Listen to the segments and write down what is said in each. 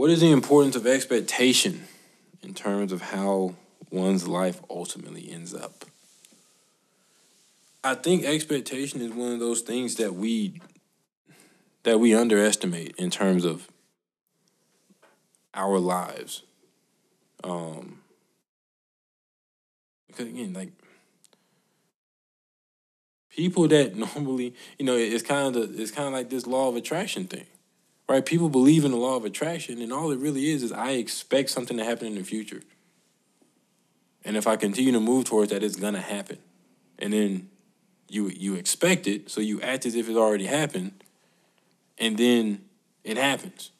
What is the importance of expectation in terms of how one's life ultimately ends up? I think expectation is one of those things that we that we underestimate in terms of our lives. Um because again, like people that normally, you know, it's kind of it's kind of like this law of attraction thing, right? People believe in the law of attraction, and all it really is is I expect something to happen in the future, and if I continue to move towards that, it's gonna happen, and then you you expect it, so you act as if it already happened, and then it happens.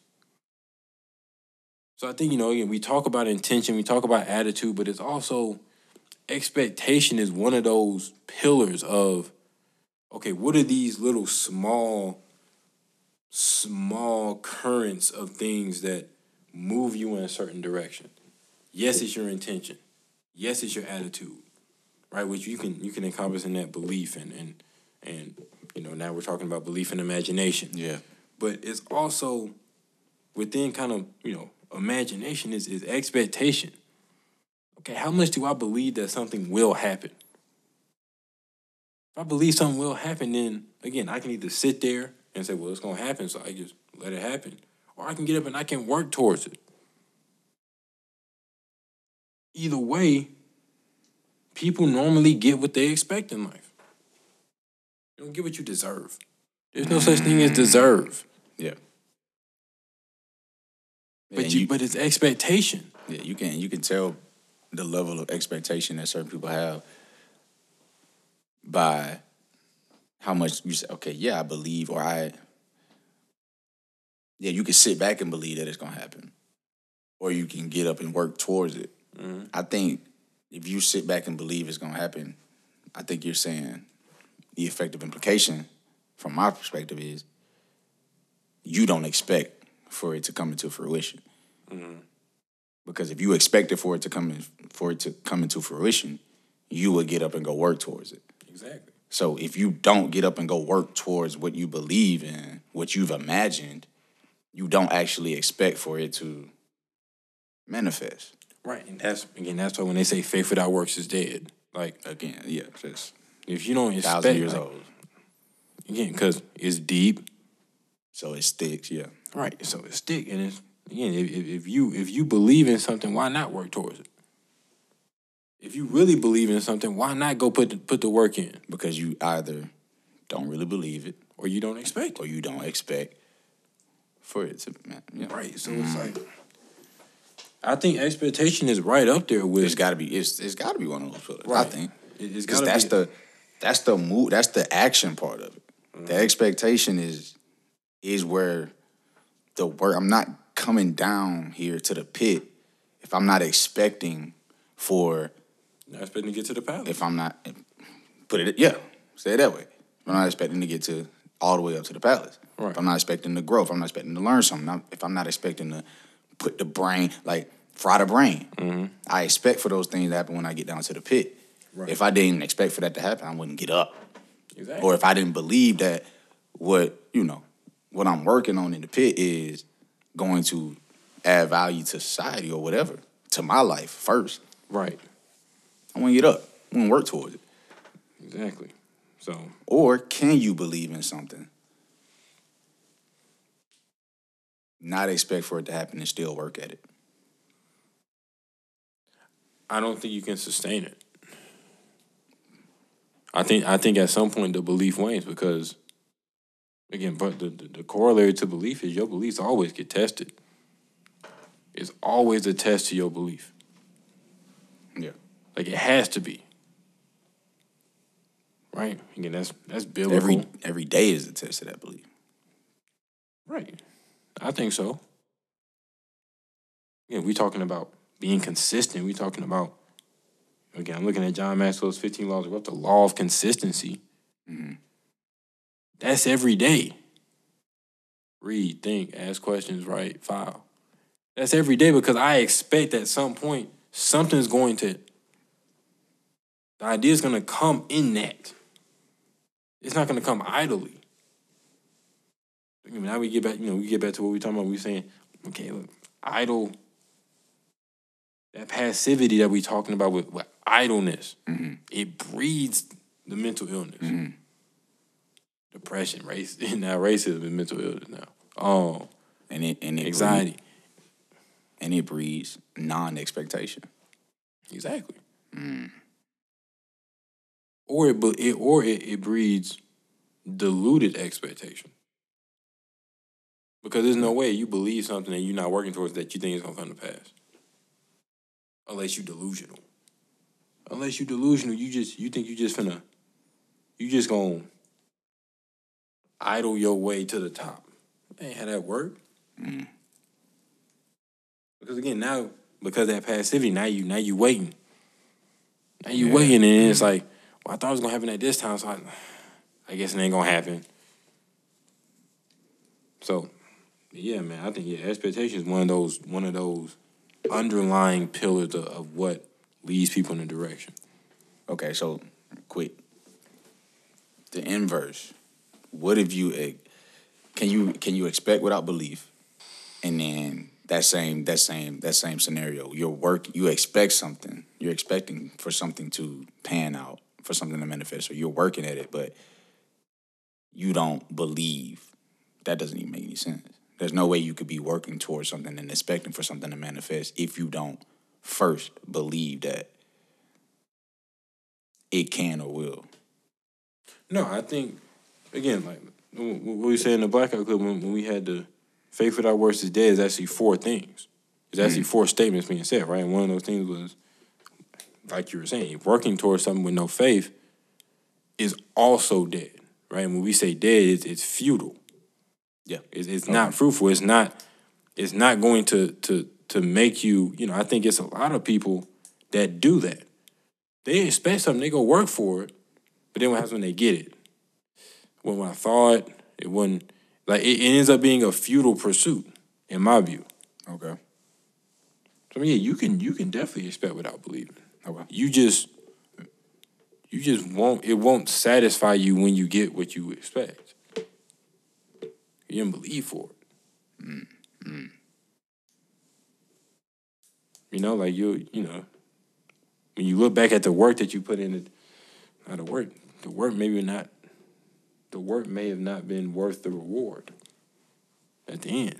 So I think you know again we talk about intention, we talk about attitude, but it's also expectation is one of those pillars of okay, what are these little small, small currents of things that move you in a certain direction? Yes, it's your intention. Yes, it's your attitude, right? Which you can you can encompass in that belief and and and you know now we're talking about belief and imagination. Yeah. But it's also within kind of you know imagination is is expectation. Okay, how much do I believe that something will happen? If I believe something will happen, then again, I can either sit there and say, well, it's going to happen, so I just let it happen. Or I can get up and I can work towards it. Either way, people normally get what they expect in life. You don't get what you deserve. There's no such thing as deserve. Yeah. But And you, but it's expectation. Yeah, you can you can tell the level of expectation that certain people have by how much you say, okay, yeah, I believe, or I, yeah, you can sit back and believe that it's gonna happen, or you can get up and work towards it. Mm-hmm. I think if you sit back and believe it's gonna happen, I think you're saying the effective implication, from my perspective, is you don't expect for it to come into fruition. Mm-hmm. Because if you expected for it to come in, for it to come into fruition, you would get up and go work towards it. Exactly. So if you don't get up and go work towards what you believe in, what you've imagined, you don't actually expect for it to manifest. Right. And that's again, that's why when they say faith without works is dead. Like Again, yeah, just if you don't expect thousand years like, old. Again, because it's deep. So it sticks, yeah. Right. So it's thick. And it's again, if if you if you believe in something, why not work towards it? If you really believe in something, why not go put the, put the work in? Because you either don't really believe it Or you don't expect or you don't expect for it to man, yeah. Right. So it's like I think expectation is right up there with It's gotta be it's it's gotta be one of those pillars, I think. It's Because that's be- the that's the move that's the action part of it. Mm-hmm. The expectation is is where the work I'm not coming down here to the pit if I'm not expecting for not expecting to get to the palace. if I'm not put it yeah, say it that way. If I'm not expecting to get to all the way up to the palace. Right. If I'm not expecting to grow, if I'm not expecting to learn something, if I'm not expecting to put the brain like fry the brain, Mm-hmm. I expect for those things to happen when I get down to the pit. Right. If I didn't expect for that to happen, I wouldn't get up. exactly. Or if I didn't believe that what you know what I'm working on in the pit is going to add value to society or whatever to my life first, right. I want to get up. I want to work towards it. Exactly. So Or can you believe in something? Not expect for it to happen and still work at it. I don't think you can sustain it. I think I think at some point the belief wanes because again, but the, the, the corollary to belief is your beliefs always get tested. It's always a test to your belief. Like it has to be. Right? Again, that's that's biblical. Every every day is a test of that belief. Right. I think so. Yeah, we're talking about being consistent. We're talking about again. I'm looking at John Maxwell's 15 laws of the law of consistency. Mm-hmm. That's every day. Read, think, ask questions, write, file. That's every day because I expect at some point something's going to. The idea is going to come in that. It's not going to come idly. I mean, now we get back, you know, we get back to what we talking about. We saying, okay, look, idle, that passivity that we're talking about with, with idleness, mm-hmm. it breeds the mental illness. Mm-hmm. Depression, race, and now racism and mental illness now. Oh. And it and it anxiety. breeds- and it breeds non-expectation. Exactly. Mm. Or it, it or it, it breeds diluted expectation. Because there's no way you believe something and you're not working towards that you think is gonna come to pass. Unless you delusional. Unless you delusional, you just you think you just finna you just gonna idle your way to the top. Ain't how that work. Mm. Because again, now because of that passivity, now you now you waiting. Now you waiting, and it's mm. like, well, I thought it was gonna happen at this time, so I, I guess it ain't gonna happen. So, yeah, man, I think yeah, expectation is one of those one of those underlying pillars of, of what leads people in a direction. Okay, so quick. The inverse. What if you can you can you expect without belief? And then that same that same that same scenario. Your work you expect something. You're expecting for something to pan out, for something to manifest. So you're working at it, but you don't believe. That doesn't even make any sense. There's no way you could be working towards something and expecting for something to manifest if you don't first believe that it can or will. No, I think again, like what we said in the blackout club when, when we had the faith without works is dead is actually four things. It's actually mm. four statements being said, right? And one of those things was, like you were saying, working towards something with no faith is also dead, right? And when we say dead, it's, it's futile. Yeah. It's, it's not fruitful. It's not. It's not going to to to make you. You know, I think it's a lot of people that do that. They expect something, they go work for it, but then what happens when they get it? When what I thought it wasn't like it, it ends up being a futile pursuit, in my view. Okay. So yeah, you can you can definitely expect without believing. Okay. You just you just won't it won't satisfy you when you get what you expect. You didn't believe for it. Mm, mm. You know, like you you know, when you look back at the work that you put in it, not the work, the work maybe not the work may have not been worth the reward at the end.